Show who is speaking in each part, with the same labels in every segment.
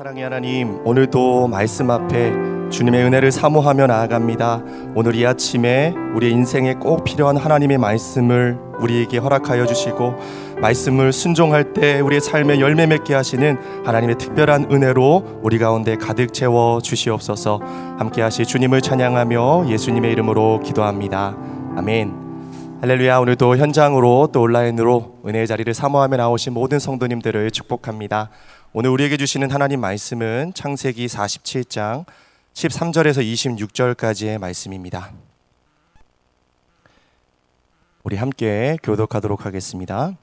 Speaker 1: 사랑의 하나님, 오늘도 말씀 앞에 주님의 은혜를 사모하며 나아갑니다. 오늘 이 아침에 우리 인생에 꼭 필요한 하나님의 말씀을 우리에게 허락하여 주시고 말씀을 순종할 때 우리의 삶에 열매 맺게 하시는 하나님의 특별한 은혜로 우리 가운데 가득 채워 주시옵소서. 함께 하실 주님을 찬양하며 예수님의 이름으로 기도합니다. 아멘. 할렐루야 오늘도 현장으로 또 온라인으로 은혜의 자리를 사모하며 나오신 모든 성도님들을 축복합니다. 오늘 우리에게 주시는 하나님 말씀은 창세기 47장 13절에서 26절까지의 말씀입니다. 우리 함께 교독하도록 하겠습니다.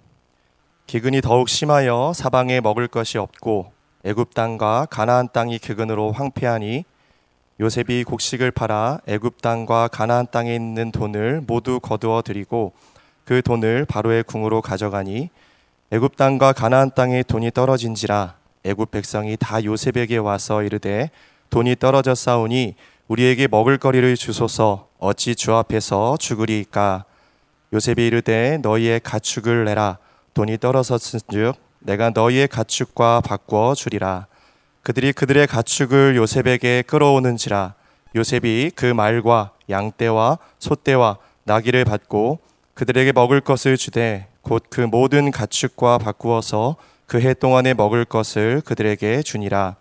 Speaker 1: 기근이 더욱 심하여 사방에 먹을 것이 없고 애굽 땅과 가나안 땅이 기근으로 황폐하니 요셉이 곡식을 팔아 애굽 땅과 가나안 땅에 있는 돈을 모두 거두어 드리고 그 돈을 바로의 궁으로 가져가니 애굽 땅과 가나안 땅에 돈이 떨어진지라 애굽 백성이 다 요셉에게 와서 이르되 돈이 떨어져 싸우니 우리에게 먹을 거리를 주소서. 어찌 주 앞에서 죽으리이까? 요셉이 이르되 너희의 가축을 내라. 돈이 떨어졌은즉 내가 너희의 가축과 바꾸어 주리라. 그들이 그들의 가축을 요셉에게 끌어오는지라. 요셉이 그 말과 양떼와 소떼와 나귀를 받고 그들에게 먹을 것을 주되 곧 그 모든 가축과 바꾸어서 그 해 동안에 먹을 것을 그들에게 주니라.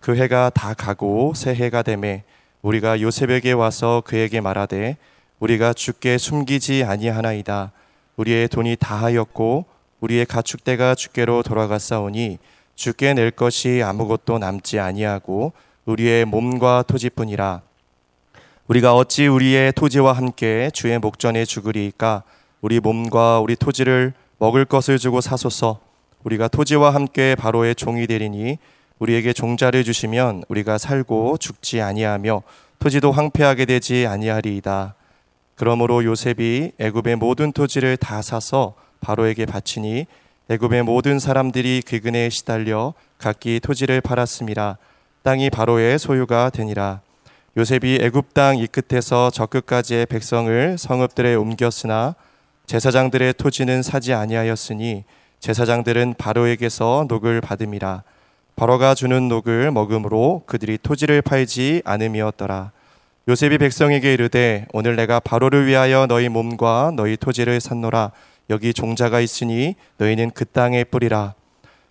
Speaker 1: 그 해가 다 가고 새 해가 되매 우리가 요셉에게 와서 그에게 말하되 우리가 주께 숨기지 아니하나이다. 우리의 돈이 다하였고 우리의 가축대가 주께로 돌아갔사오니 주께 낼 것이 아무것도 남지 아니하고 우리의 몸과 토지뿐이라. 우리가 어찌 우리의 토지와 함께 주의 목전에 죽으리이까 우리 몸과 우리 토지를 먹을 것을 주고 사소서 우리가 토지와 함께 바로의 종이 되리니 우리에게 종자를 주시면 우리가 살고 죽지 아니하며 토지도 황폐하게 되지 아니하리이다. 그러므로 요셉이 애굽의 모든 토지를 다 사서 바로에게 바치니 애굽의 모든 사람들이 귀근에 시달려 각기 토지를 팔았음이라 땅이 바로의 소유가 되니라. 요셉이 애굽 땅 이 끝에서 저 끝까지의 백성을 성읍들에 옮겼으나 제사장들의 토지는 사지 아니하였으니 제사장들은 바로에게서 녹을 받음이라. 바로가 주는 녹을 먹음으로 그들이 토지를 팔지 않음이었더라. 요셉이 백성에게 이르되 오늘 내가 바로를 위하여 너희 몸과 너희 토지를 샀노라. 여기 종자가 있으니 너희는 그 땅에 뿌리라.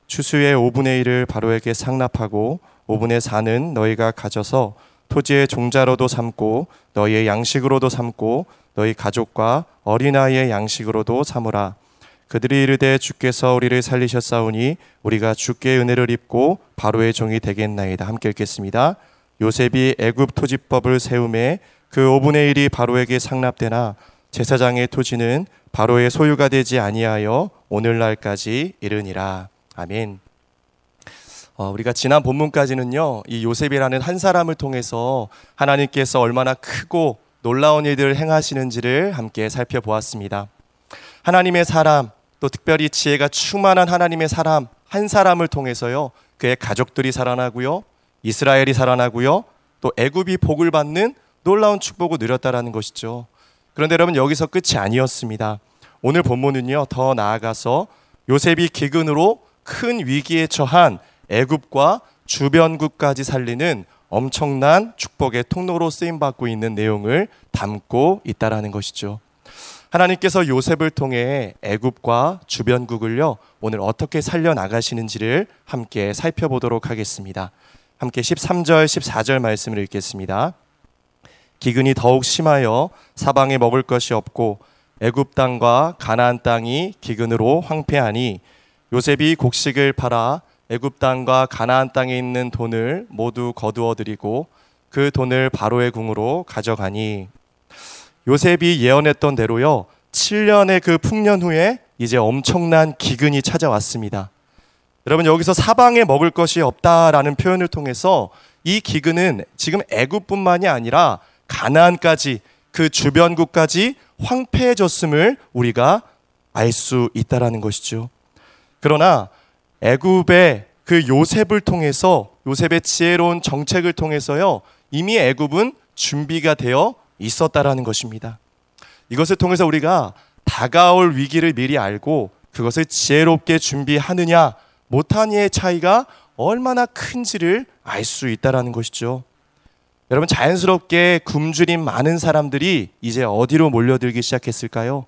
Speaker 1: 추수의 5분의 1을 바로에게 상납하고 5분의 4는 너희가 가져서 토지의 종자로도 삼고 너희의 양식으로도 삼고 너희 가족과 어린아이의 양식으로도 삼으라. 그들이 이르되 주께서 우리를 살리셨사오니 우리가 주께 은혜를 입고 바로의 종이 되겠나이다. 함께 읽겠습니다. 요셉이 애굽 토지법을 세움에 그 5분의 1이 바로에게 상납되나 제사장의 토지는 바로의 소유가 되지 아니하여 오늘날까지 이르니라. 아멘. 어, 우리가 지난 본문까지는요, 이 요셉이라는 한 사람을 통해서 하나님께서 얼마나 크고 놀라운 일들을 행하시는지를 함께 살펴보았습니다. 하나님의 사람, 또 특별히 지혜가 충만한 하나님의 사람, 한 사람을 통해서요, 그의 가족들이 살아나고요, 이스라엘이 살아나고요, 또 애굽이 복을 받는 놀라운 축복을 누렸다라는 것이죠. 그런데 여러분 여기서 끝이 아니었습니다. 오늘 본문은요, 더 나아가서 요셉이 기근으로 큰 위기에 처한 애굽과 주변국까지 살리는 엄청난 축복의 통로로 쓰임 받고 있는 내용을 담고 있다라는 것이죠. 하나님께서 요셉을 통해 애굽과 주변국을요 오늘 어떻게 살려 나가시는지를 함께 살펴보도록 하겠습니다. 함께 13절 14절 말씀을 읽겠습니다. 기근이 더욱 심하여 사방에 먹을 것이 없고 애굽 땅과 가나안 땅이 기근으로 황폐하니 요셉이 곡식을 팔아 애굽 땅과 가나안 땅에 있는 돈을 모두 거두어 드리고 그 돈을 바로의 궁으로 가져가니 요셉이 예언했던 대로요. 7년의 그 풍년 후에 이제 엄청난 기근이 찾아왔습니다. 여러분 여기서 사방에 먹을 것이 없다라는 표현을 통해서 이 기근은 지금 애굽뿐만이 아니라 가나안까지 그 주변국까지 황폐해졌음을 우리가 알 수 있다라는 것이죠. 그러나 애굽의 그 요셉을 통해서 요셉의 지혜로운 정책을 통해서요 이미 애굽은 준비가 되어 있었다라는 것입니다. 이것을 통해서 우리가 다가올 위기를 미리 알고 그것을 지혜롭게 준비하느냐 못하느냐의 차이가 얼마나 큰지를 알 수 있다라는 것이죠. 여러분 자연스럽게 굶주린 많은 사람들이 이제 어디로 몰려들기 시작했을까요?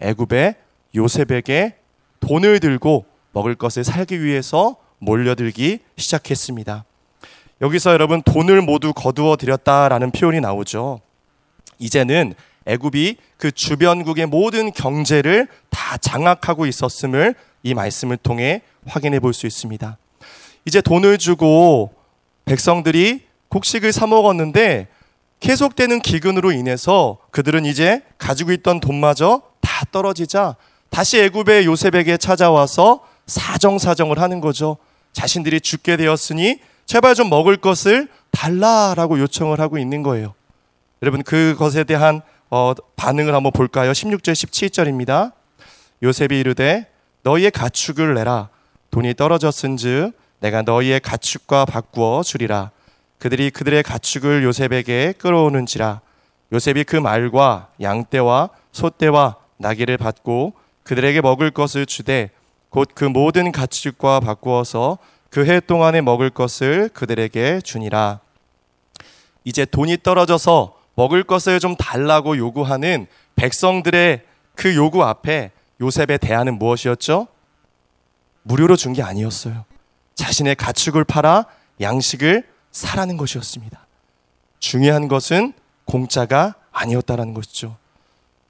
Speaker 1: 애굽의 요셉에게 돈을 들고 먹을 것을 살기 위해서 몰려들기 시작했습니다. 여기서 여러분 돈을 모두 거두어 들였다라는 표현이 나오죠. 이제는 애굽이 그 주변국의 모든 경제를 다 장악하고 있었음을 이 말씀을 통해 확인해 볼 수 있습니다. 이제 돈을 주고 백성들이 곡식을 사 먹었는데 계속되는 기근으로 인해서 그들은 이제 가지고 있던 돈마저 다 떨어지자 다시 애굽의 요셉에게 찾아와서 사정사정을 하는 거죠. 자신들이 죽게 되었으니 제발 좀 먹을 것을 달라라고 요청을 하고 있는 거예요. 여러분 그것에 대한 어, 반응을 한번 볼까요? 16절 17절입니다. 요셉이 이르되 너희의 가축을 내라 돈이 떨어졌은즉 내가 너희의 가축과 바꾸어 주리라 그들이 그들의 가축을 요셉에게 끌어오는지라 요셉이 그 말과 양떼와 소떼와 나귀를 받고 그들에게 먹을 것을 주되 곧 그 모든 가축과 바꾸어서 그 해 동안에 먹을 것을 그들에게 주니라 이제 돈이 떨어져서 먹을 것을 좀 달라고 요구하는 백성들의 그 요구 앞에 요셉의 대안은 무엇이었죠? 무료로 준 게 아니었어요. 자신의 가축을 팔아 양식을 사라는 것이었습니다. 중요한 것은 공짜가 아니었다라는 것이죠.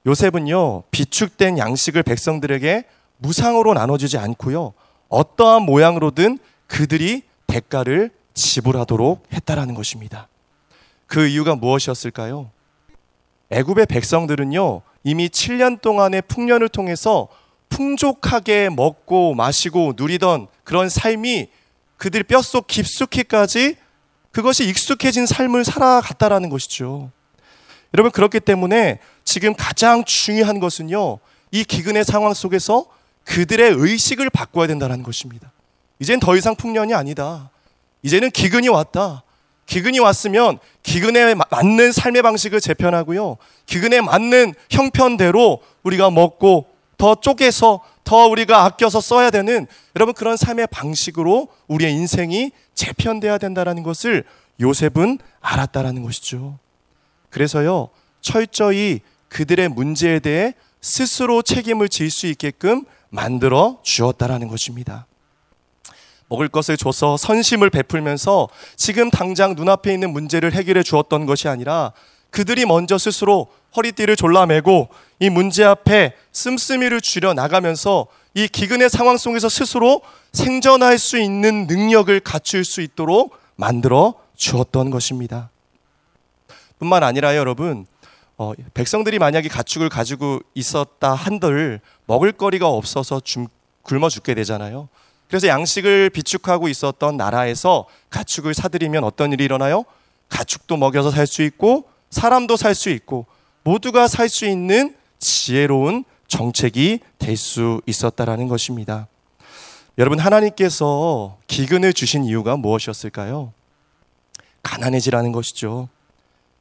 Speaker 1: 요셉은요, 비축된 양식을 백성들에게 무상으로 나눠주지 않고요, 어떠한 모양으로든 그들이 대가를 지불하도록 했다라는 것입니다. 그 이유가 무엇이었을까요? 애굽의 백성들은요, 이미 7년 동안의 풍년을 통해서 풍족하게 먹고 마시고 누리던 그런 삶이 그들 뼛속 깊숙이까지 그것이 익숙해진 삶을 살아갔다라는 것이죠. 여러분 그렇기 때문에 지금 가장 중요한 것은요. 이 기근의 상황 속에서 그들의 의식을 바꿔야 된다는 것입니다. 이젠 더 이상 풍년이 아니다. 이제는 기근이 왔다. 기근이 왔으면 기근에 맞는 삶의 방식을 재편하고요. 기근에 맞는 형편대로 우리가 먹고 더 쪼개서 더 우리가 아껴서 써야 되는 여러분 그런 삶의 방식으로 우리의 인생이 재편돼야 된다라는 것을 요셉은 알았다라는 것이죠. 그래서요. 철저히 그들의 문제에 대해 스스로 책임을 질 수 있게끔 만들어 주었다라는 것입니다. 먹을 것을 줘서 선심을 베풀면서 지금 당장 눈앞에 있는 문제를 해결해 주었던 것이 아니라 그들이 먼저 스스로 허리띠를 졸라매고 이 문제 앞에 씀씀이를 줄여 나가면서 이 기근의 상황 속에서 스스로 생존할 수 있는 능력을 갖출 수 있도록 만들어 주었던 것입니다. 뿐만 아니라 여러분, 어, 백성들이 만약에 가축을 가지고 있었다 한들 먹을 거리가 없어서 줌, 굶어 죽게 되잖아요. 그래서 양식을 비축하고 있었던 나라에서 가축을 사들이면 어떤 일이 일어나요? 가축도 먹여서 살 수 있고 사람도 살 수 있고 모두가 살 수 있는 지혜로운 정책이 될 수 있었다라는 것입니다. 여러분 하나님께서 기근을 주신 이유가 무엇이었을까요? 가난해지라는 것이죠.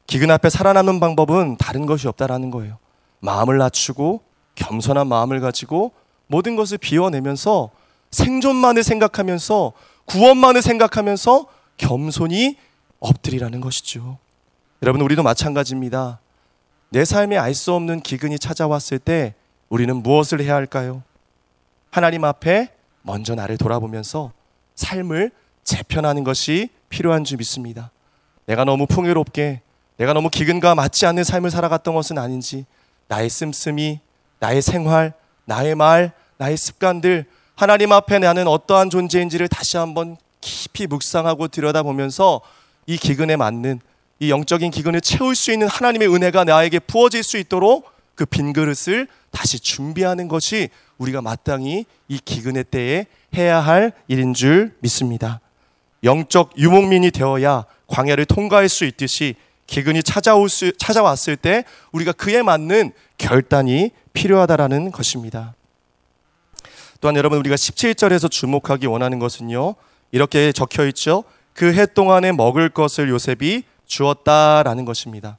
Speaker 1: 기근 앞에 살아남는 방법은 다른 것이 없다라는 거예요. 마음을 낮추고 겸손한 마음을 가지고 모든 것을 비워내면서 생존만을 생각하면서 구원만을 생각하면서 겸손히 엎드리라는 것이죠. 여러분 우리도 마찬가지입니다. 내 삶에 알 수 없는 기근이 찾아왔을 때 우리는 무엇을 해야 할까요? 하나님 앞에 먼저 나를 돌아보면서 삶을 재편하는 것이 필요한 줄 믿습니다. 내가 너무 풍요롭게 내가 너무 기근과 맞지 않는 삶을 살아갔던 것은 아닌지 나의 씀씀이 나의 생활 나의 말 나의 습관들 하나님 앞에 나는 어떠한 존재인지를 다시 한번 깊이 묵상하고 들여다보면서 이 기근에 맞는 이 영적인 기근을 채울 수 있는 하나님의 은혜가 나에게 부어질 수 있도록 그 빈 그릇을 다시 준비하는 것이 우리가 마땅히 이 기근의 때에 해야 할 일인 줄 믿습니다. 영적 유목민이 되어야 광야를 통과할 수 있듯이 기근이 찾아올 수, 찾아왔을 때 우리가 그에 맞는 결단이 필요하다라는 것입니다. 또한 여러분 우리가 17절에서 주목하기 원하는 것은요. 이렇게 적혀 있죠. 그 해 동안에 먹을 것을 요셉이 주었다라는 것입니다.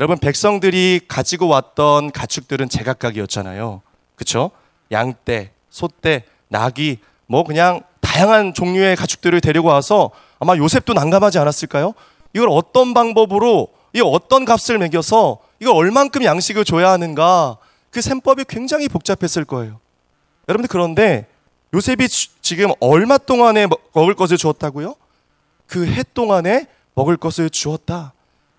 Speaker 1: 여러분 백성들이 가지고 왔던 가축들은 제각각이었잖아요. 그렇죠? 양떼, 소떼, 낙이 뭐 그냥 다양한 종류의 가축들을 데리고 와서 아마 요셉도 난감하지 않았을까요? 이걸 어떤 방법으로 이 어떤 값을 매겨서 이걸 얼만큼 양식을 줘야 하는가 그 셈법이 굉장히 복잡했을 거예요. 여러분들 그런데 요셉이 지금 얼마 동안에 먹을 것을 주었다고요? 그 해 동안에 먹을 것을 주었다.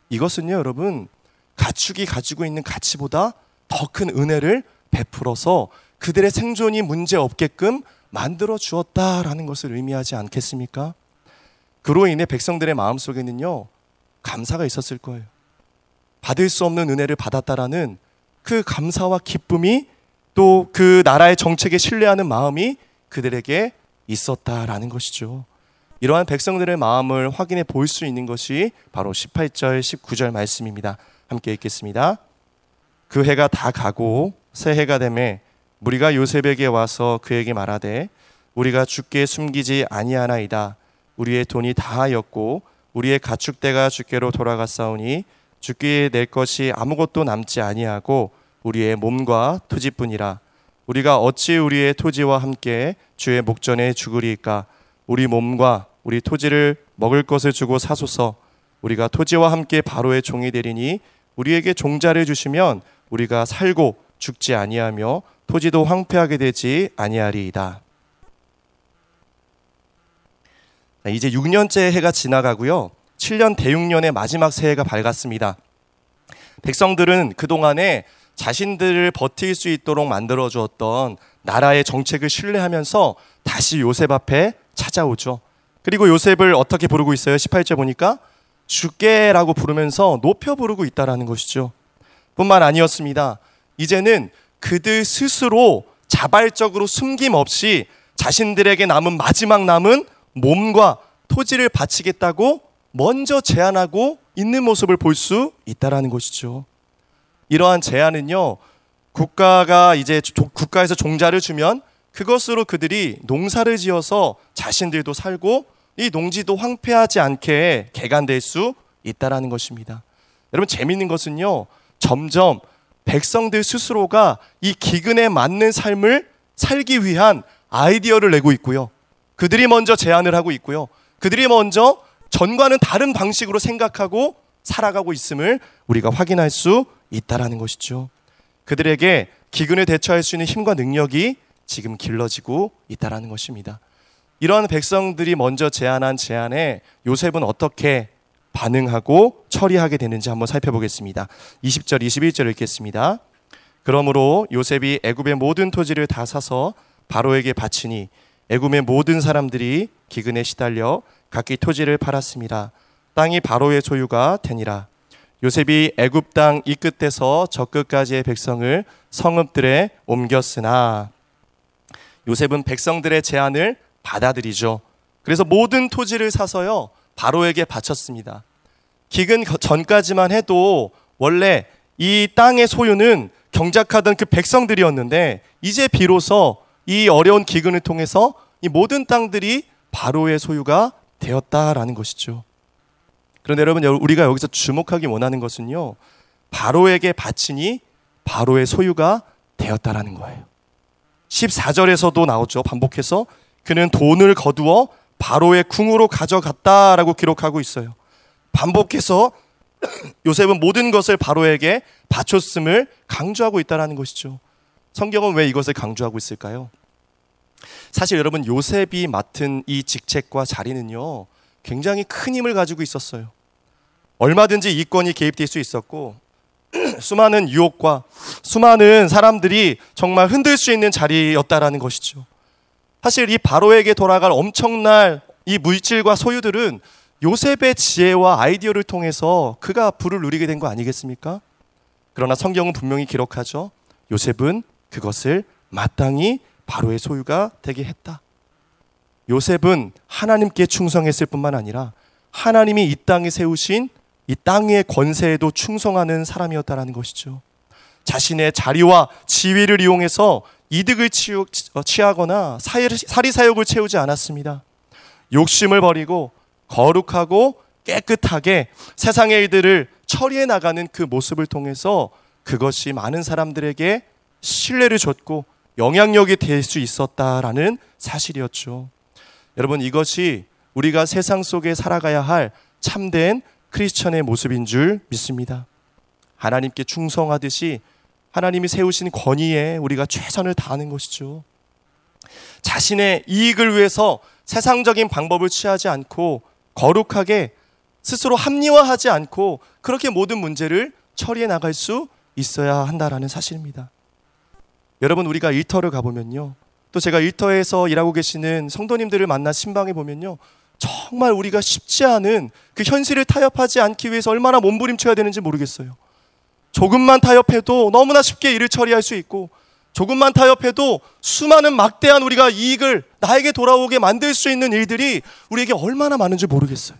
Speaker 1: 이것은요, 여러분, 가축이 가지고 있는 가치보다 더 큰 은혜를 베풀어서 그들의 생존이 문제 없게끔 만들어 주었다라는 것을 의미하지 않겠습니까? 그로 인해 백성들의 마음속에는요, 감사가 있었을 거예요. 받을 수 없는 은혜를 받았다라는 그 감사와 기쁨이 또 그 나라의 정책에 신뢰하는 마음이 그들에게 있었다라는 것이죠. 이러한 백성들의 마음을 확인해 볼 수 있는 것이 바로 18절, 19절 말씀입니다. 함께 읽겠습니다. 그 해가 다 가고 새 해가 되매 무리가 요셉에게 와서 그에게 말하되 우리가 주께 숨기지 아니하나이다. 우리의 돈이 다 하였고 우리의 가축대가 주께로 돌아갔사오니 주께 낼 것이 아무것도 남지 아니하고 우리의 몸과 토지뿐이라. 우리가 어찌 우리의 토지와 함께 주의 목전에 죽으리까? 우리 몸과 우리 토지를 먹을 것을 주고 사소서. 우리가 토지와 함께 바로의 종이 되리니 우리에게 종자를 주시면 우리가 살고 죽지 아니하며 토지도 황폐하게 되지 아니하리이다. 이제 6년째 해가 지나가고요. 7년 대육년의 마지막 새해가 밝았습니다. 백성들은 그동안에 자신들을 버틸 수 있도록 만들어 주었던 나라의 정책을 신뢰하면서 다시 요셉 앞에 찾아오죠. 그리고 요셉을 어떻게 부르고 있어요? 18절 보니까 주께라고 부르면서 높여 부르고 있다라는 것이죠. 뿐만 아니었습니다. 이제는 그들 스스로 자발적으로 숨김없이 자신들에게 남은 마지막 남은 몸과 토지를 바치겠다고 먼저 제안하고 있는 모습을 볼 수 있다라는 것이죠. 이러한 제안은요, 국가가 이제 국가에서 종자를 주면 그것으로 그들이 농사를 지어서 자신들도 살고 이 농지도 황폐하지 않게 개간될 수 있다라는 것입니다. 여러분 재미있는 것은요, 점점 백성들 스스로가 이 기근에 맞는 삶을 살기 위한 아이디어를 내고 있고요. 그들이 먼저 제안을 하고 있고요. 그들이 먼저 전과는 다른 방식으로 생각하고 살아가고 있음을 우리가 확인할 수 있다라는 것이죠. 그들에게 기근을 대처할 수 있는 힘과 능력이 지금 길러지고 있다라는 것입니다. 이러한 백성들이 먼저 제안한 제안에 요셉은 어떻게 반응하고 처리하게 되는지 한번 살펴보겠습니다. 20절 21절 읽겠습니다. 그러므로 요셉이 애굽의 모든 토지를 다 사서 바로에게 바치니 애굽의 모든 사람들이 기근에 시달려 각기 토지를 팔았습니다. 땅이 바로의 소유가 되니라. 요셉이 애굽 땅 이 끝에서 저 끝까지의 백성을 성읍들에 옮겼으나 요셉은 백성들의 제안을 받아들이죠. 그래서 모든 토지를 사서요 바로에게 바쳤습니다. 기근 전까지만 해도 원래 이 땅의 소유는 경작하던 그 백성들이었는데 이제 비로소 이 어려운 기근을 통해서 이 모든 땅들이 바로의 소유가 되었다라는 것이죠. 그런데 여러분 우리가 여기서 주목하기 원하는 것은요. 바로에게 바치니 바로의 소유가 되었다라는 거예요. 14절에서도 나오죠. 반복해서 그는 돈을 거두어 바로의 궁으로 가져갔다라고 기록하고 있어요. 반복해서 요셉은 모든 것을 바로에게 바쳤음을 강조하고 있다라는 것이죠. 성경은 왜 이것을 강조하고 있을까요? 사실 여러분 요셉이 맡은 이 직책과 자리는요. 굉장히 큰 힘을 가지고 있었어요. 얼마든지 이권이 개입될 수 있었고 수많은 유혹과 수많은 사람들이 정말 흔들 수 있는 자리였다라는 것이죠. 사실 이 바로에게 돌아갈 엄청난 이 물질과 소유들은 요셉의 지혜와 아이디어를 통해서 그가 부를 누리게 된 거 아니겠습니까? 그러나 성경은 분명히 기록하죠. 요셉은 그것을 마땅히 바로의 소유가 되게 했다. 요셉은 하나님께 충성했을 뿐만 아니라 하나님이 이 땅에 세우신 이 땅의 권세에도 충성하는 사람이었다라는 것이죠. 자신의 자리와 지위를 이용해서 이득을 어, 취하거나 사리사욕을 채우지 않았습니다. 욕심을 버리고 거룩하고 깨끗하게 세상의 일들을 처리해 나가는 그 모습을 통해서 그것이 많은 사람들에게 신뢰를 줬고 영향력이 될 수 있었다라는 사실이었죠. 여러분 이것이 우리가 세상 속에 살아가야 할 참된 크리스천의 모습인 줄 믿습니다. 하나님께 충성하듯이 하나님이 세우신 권위에 우리가 최선을 다하는 것이죠. 자신의 이익을 위해서 세상적인 방법을 취하지 않고 거룩하게 스스로 합리화하지 않고 그렇게 모든 문제를 처리해 나갈 수 있어야 한다라는 사실입니다. 여러분 우리가 일터를 가보면요. 또 제가 일터에서 일하고 계시는 성도님들을 만나 신방해 보면요. 정말 우리가 쉽지 않은 그 현실을 타협하지 않기 위해서 얼마나 몸부림쳐야 되는지 모르겠어요. 조금만 타협해도 너무나 쉽게 일을 처리할 수 있고 조금만 타협해도 수많은 막대한 우리가 이익을 나에게 돌아오게 만들 수 있는 일들이 우리에게 얼마나 많은지 모르겠어요.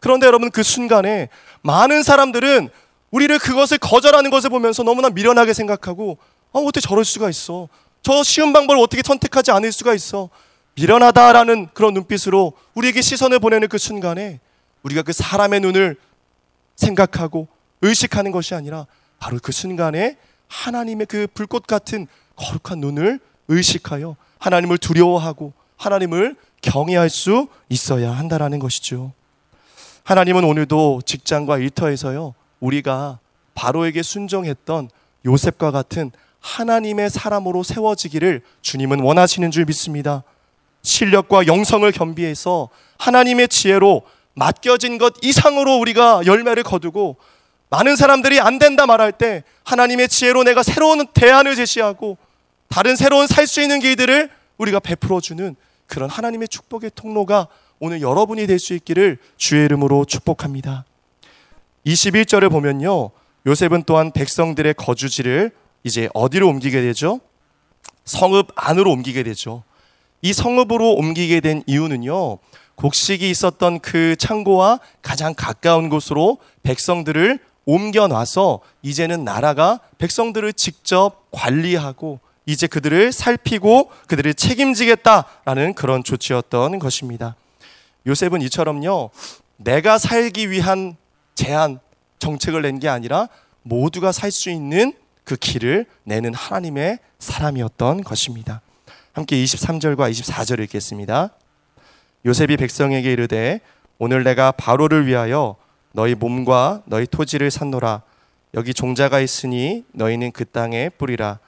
Speaker 1: 그런데 여러분 그 순간에 많은 사람들은 우리를 그것을 거절하는 것을 보면서 너무나 미련하게 생각하고 아, 어떻게 저럴 수가 있어. 저 쉬운 방법을 어떻게 선택하지 않을 수가 있어. 미련하다라는 그런 눈빛으로 우리에게 시선을 보내는 그 순간에 우리가 그 사람의 눈을 생각하고 의식하는 것이 아니라 바로 그 순간에 하나님의 그 불꽃 같은 거룩한 눈을 의식하여 하나님을 두려워하고 하나님을 경외할 수 있어야 한다라는 것이죠. 하나님은 오늘도 직장과 일터에서요, 우리가 바로에게 순종했던 요셉과 같은 하나님의 사람으로 세워지기를 주님은 원하시는 줄 믿습니다. 실력과 영성을 겸비해서 하나님의 지혜로 맡겨진 것 이상으로 우리가 열매를 거두고 많은 사람들이 안 된다 말할 때 하나님의 지혜로 내가 새로운 대안을 제시하고 다른 새로운 살 수 있는 길들을 우리가 베풀어 주는 그런 하나님의 축복의 통로가 오늘 여러분이 될 수 있기를 주의 이름으로 축복합니다. 21절을 보면요. 요셉은 또한 백성들의 거주지를 이제 어디로 옮기게 되죠? 성읍 안으로 옮기게 되죠. 이 성읍으로 옮기게 된 이유는요. 곡식이 있었던 그 창고와 가장 가까운 곳으로 백성들을 옮겨 놔서 이제는 나라가 백성들을 직접 관리하고 이제 그들을 살피고 그들을 책임지겠다라는 그런 조치였던 것입니다. 요셉은 이처럼요. 내가 살기 위한 제한 정책을 낸 게 아니라 모두가 살 수 있는 그 길을 내는 하나님의 사람이었던 것입니다. 함께 23절과 24절 읽겠습니다. 요셉이 백성에게 이르되 오늘 내가 바로를 위하여 너희 몸과 너희 토지를 샀노라. 여기 종자가 있으니 너희는 그 땅에 뿌리라.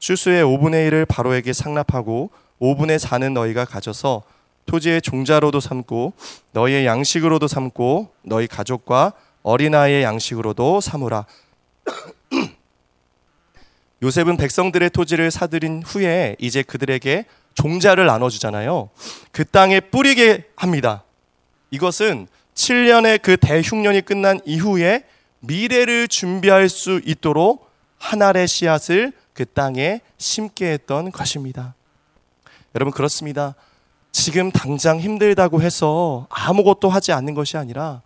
Speaker 1: 추수의 5분의 1을 바로에게 상납하고 5분의 4는 너희가 가져서 토지의 종자로도 삼고 너희의 양식으로도 삼고 너희 가족과 어린아이의 양식으로도 삼으라 요셉은 백성들의 토지를 사들인 후에 이제 그들에게 종자를 나눠주잖아요. 그 땅에 뿌리게 합니다. 이것은 7년의 그 대흉년이 끝난 이후에 미래를 준비할 수 있도록 한 알의 씨앗을 그 땅에 심게 했던 것입니다. 여러분 그렇습니다. 지금 당장 힘들다고 해서 아무것도 하지 않는 것이 아니라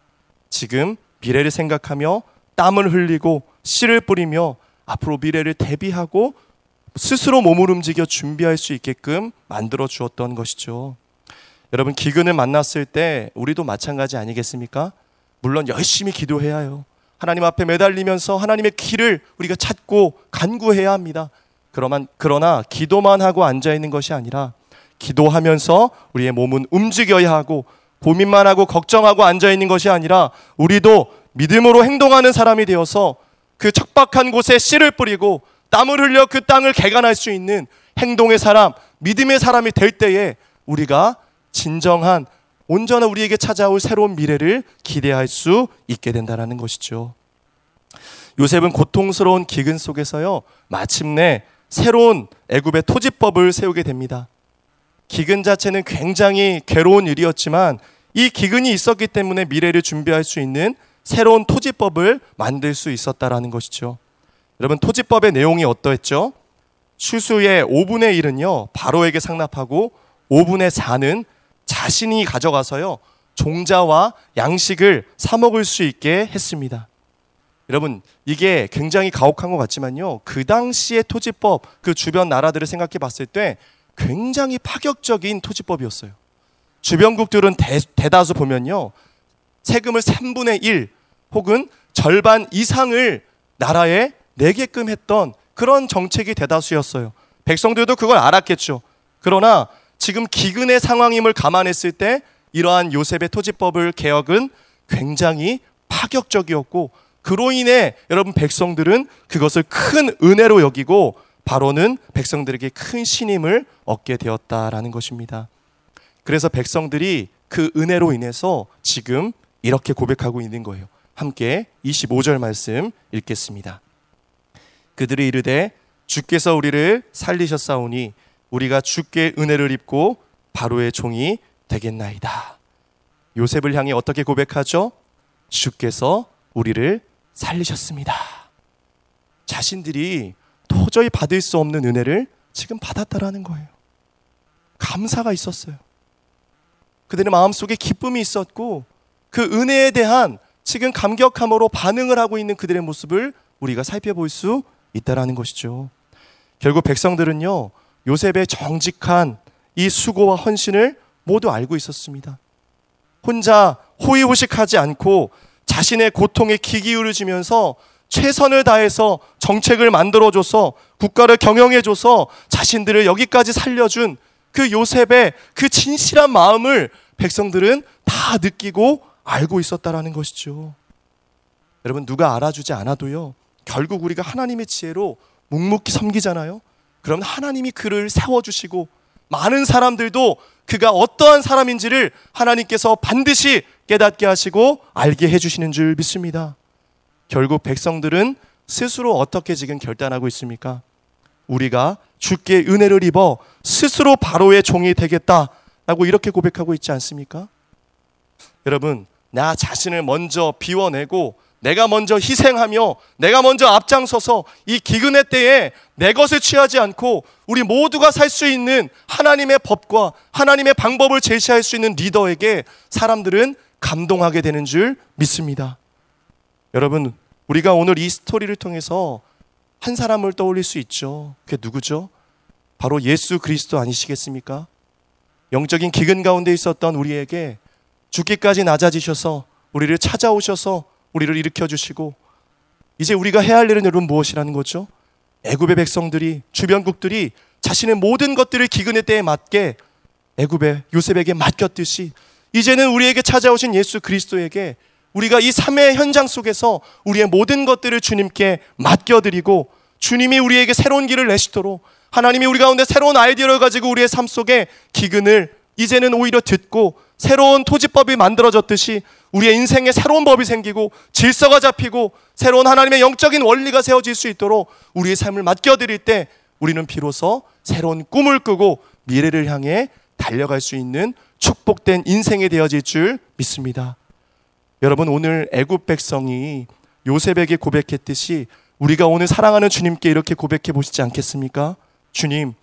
Speaker 1: 지금 미래를 생각하며 땀을 흘리고 씨를 뿌리며 앞으로 미래를 대비하고 스스로 몸을 움직여 준비할 수 있게끔 만들어 주었던 것이죠. 여러분 기근을 만났을 때 우리도 마찬가지 아니겠습니까? 물론 열심히 기도해야 해요. 하나님 앞에 매달리면서 하나님의 길을 우리가 찾고 간구해야 합니다. 그러만 그러나 기도만 하고 앉아 있는 것이 아니라 기도하면서 우리의 몸은 움직여야 하고 고민만 하고 걱정하고 앉아 있는 것이 아니라 우리도 믿음으로 행동하는 사람이 되어서 그 척박한 곳에 씨를 뿌리고 땀을 흘려 그 땅을 개간할 수 있는 행동의 사람, 믿음의 사람이 될 때에 우리가 진정한 온전한 우리에게 찾아올 새로운 미래를 기대할 수 있게 된다는 것이죠. 요셉은 고통스러운 기근 속에서요, 마침내 새로운 애굽의 토지법을 세우게 됩니다. 기근 자체는 굉장히 괴로운 일이었지만 이 기근이 있었기 때문에 미래를 준비할 수 있는 새로운 토지법을 만들 수 있었다라는 것이죠. 여러분 토지법의 내용이 어떠했죠? 추수의 5분의 1은요 바로에게 상납하고 5분의 4는 자신이 가져가서요 종자와 양식을 사 먹을 수 있게 했습니다. 여러분 이게 굉장히 가혹한 것 같지만요 그 당시의 토지법 그 주변 나라들을 생각해 봤을 때 굉장히 파격적인 토지법이었어요. 주변국들은 대, 대다수 보면요 세금을 3분의 1 혹은 절반 이상을 나라에 내게끔 했던 그런 정책이 대다수였어요. 백성들도 그걸 알았겠죠. 그러나 지금 기근의 상황임을 감안했을 때 이러한 요셉의 토지법을 개혁은 굉장히 파격적이었고 그로 인해 여러분 백성들은 그것을 큰 은혜로 여기고 바로는 백성들에게 큰 신임을 얻게 되었다라는 것입니다. 그래서 백성들이 그 은혜로 인해서 지금 이렇게 고백하고 있는 거예요. 함께 25절 말씀 읽겠습니다. 그들이 이르되 주께서 우리를 살리셨사오니 우리가 주께 은혜를 입고 바로의 종이 되겠나이다. 요셉을 향해 어떻게 고백하죠? 주께서 우리를 살리셨습니다. 자신들이 도저히 받을 수 없는 은혜를 지금 받았다라는 거예요. 감사가 있었어요. 그들의 마음속에 기쁨이 있었고 그 은혜에 대한 지금 감격함으로 반응을 하고 있는 그들의 모습을 우리가 살펴볼 수 있다라는 것이죠. 결국 백성들은요. 요셉의 정직한 이 수고와 헌신을 모두 알고 있었습니다. 혼자 호의호식하지 않고 자신의 고통에 귀 기울여지면서 최선을 다해서 정책을 만들어줘서 국가를 경영해줘서 자신들을 여기까지 살려준 그 요셉의 그 진실한 마음을 백성들은 다 느끼고 알고 있었다라는 것이죠. 여러분 누가 알아주지 않아도요. 결국 우리가 하나님의 지혜로 묵묵히 섬기잖아요. 그럼 하나님이 그를 세워 주시고 많은 사람들도 그가 어떠한 사람인지를 하나님께서 반드시 깨닫게 하시고 알게 해 주시는 줄 믿습니다. 결국 백성들은 스스로 어떻게 지금 결단하고 있습니까? 우리가 주께 은혜를 입어 스스로 바로의 종이 되겠다라고 이렇게 고백하고 있지 않습니까? 여러분, 나 자신을 먼저 비워내고 내가 먼저 희생하며 내가 먼저 앞장서서 이 기근의 때에 내 것을 취하지 않고 우리 모두가 살 수 있는 하나님의 법과 하나님의 방법을 제시할 수 있는 리더에게 사람들은 감동하게 되는 줄 믿습니다. 여러분, 우리가 오늘 이 스토리를 통해서 한 사람을 떠올릴 수 있죠. 그게 누구죠? 바로 예수 그리스도 아니시겠습니까? 영적인 기근 가운데 있었던 우리에게 죽기까지 낮아지셔서 우리를 찾아오셔서 우리를 일으켜 주시고 이제 우리가 해야 할 일은 여러분 무엇이라는 거죠? 애굽의 백성들이 주변국들이 자신의 모든 것들을 기근의 때에 맞게 애굽의 요셉에게 맡겼듯이 이제는 우리에게 찾아오신 예수 그리스도에게 우리가 이 삶의 현장 속에서 우리의 모든 것들을 주님께 맡겨드리고 주님이 우리에게 새로운 길을 내시도록 하나님이 우리 가운데 새로운 아이디어를 가지고 우리의 삶 속에 기근을 이제는 오히려 듣고 새로운 토지법이 만들어졌듯이 우리의 인생에 새로운 법이 생기고 질서가 잡히고 새로운 하나님의 영적인 원리가 세워질 수 있도록 우리의 삶을 맡겨드릴 때 우리는 비로소 새로운 꿈을 꾸고 미래를 향해 달려갈 수 있는 축복된 인생이 되어질 줄 믿습니다. 여러분 오늘 애굽 백성이 요셉에게 고백했듯이 우리가 오늘 사랑하는 주님께 이렇게 고백해 보시지 않겠습니까? 주님,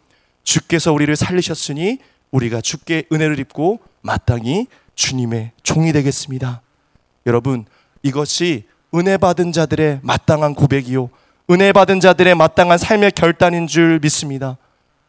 Speaker 1: 주께서 우리를 살리셨으니 우리가 주께 은혜를 입고 마땅히 주님의 종이 되겠습니다. 여러분, 이것이 은혜 받은 자들의 마땅한 고백이요. 은혜 받은 자들의 마땅한 삶의 결단인 줄 믿습니다.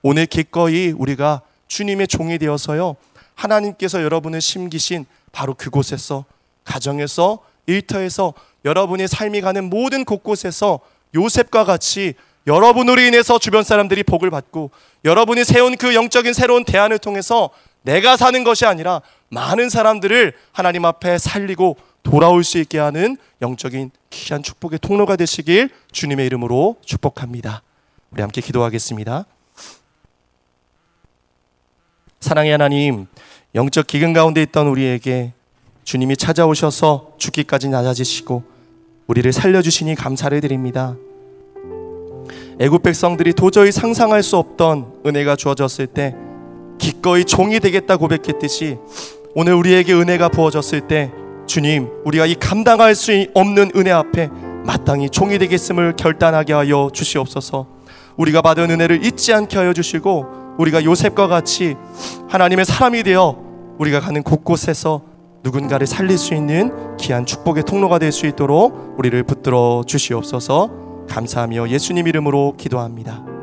Speaker 1: 오늘 기꺼이 우리가 주님의 종이 되어서요. 하나님께서 여러분을 심기신 바로 그곳에서 가정에서 일터에서 여러분의 삶이 가는 모든 곳곳에서 요셉과 같이 여러분으로 인해서 주변 사람들이 복을 받고 여러분이 세운 그 영적인 새로운 대안을 통해서 내가 사는 것이 아니라 많은 사람들을 하나님 앞에 살리고 돌아올 수 있게 하는 영적인 귀한 축복의 통로가 되시길 주님의 이름으로 축복합니다. 우리 함께 기도하겠습니다. 사랑의 하나님, 영적 기근 가운데 있던 우리에게 주님이 찾아오셔서 죽기까지 낮아지시고 우리를 살려주시니 감사를 드립니다. 애굽 백성들이 도저히 상상할 수 없던 은혜가 주어졌을 때 기꺼이 종이 되겠다 고백했듯이 오늘 우리에게 은혜가 부어졌을 때 주님 우리가 이 감당할 수 없는 은혜 앞에 마땅히 종이 되겠음을 결단하게 하여 주시옵소서 우리가 받은 은혜를 잊지 않게 하여 주시고 우리가 요셉과 같이 하나님의 사람이 되어 우리가 가는 곳곳에서 누군가를 살릴 수 있는 귀한 축복의 통로가 될 수 있도록 우리를 붙들어 주시옵소서 감사하며 예수님 이름으로 기도합니다.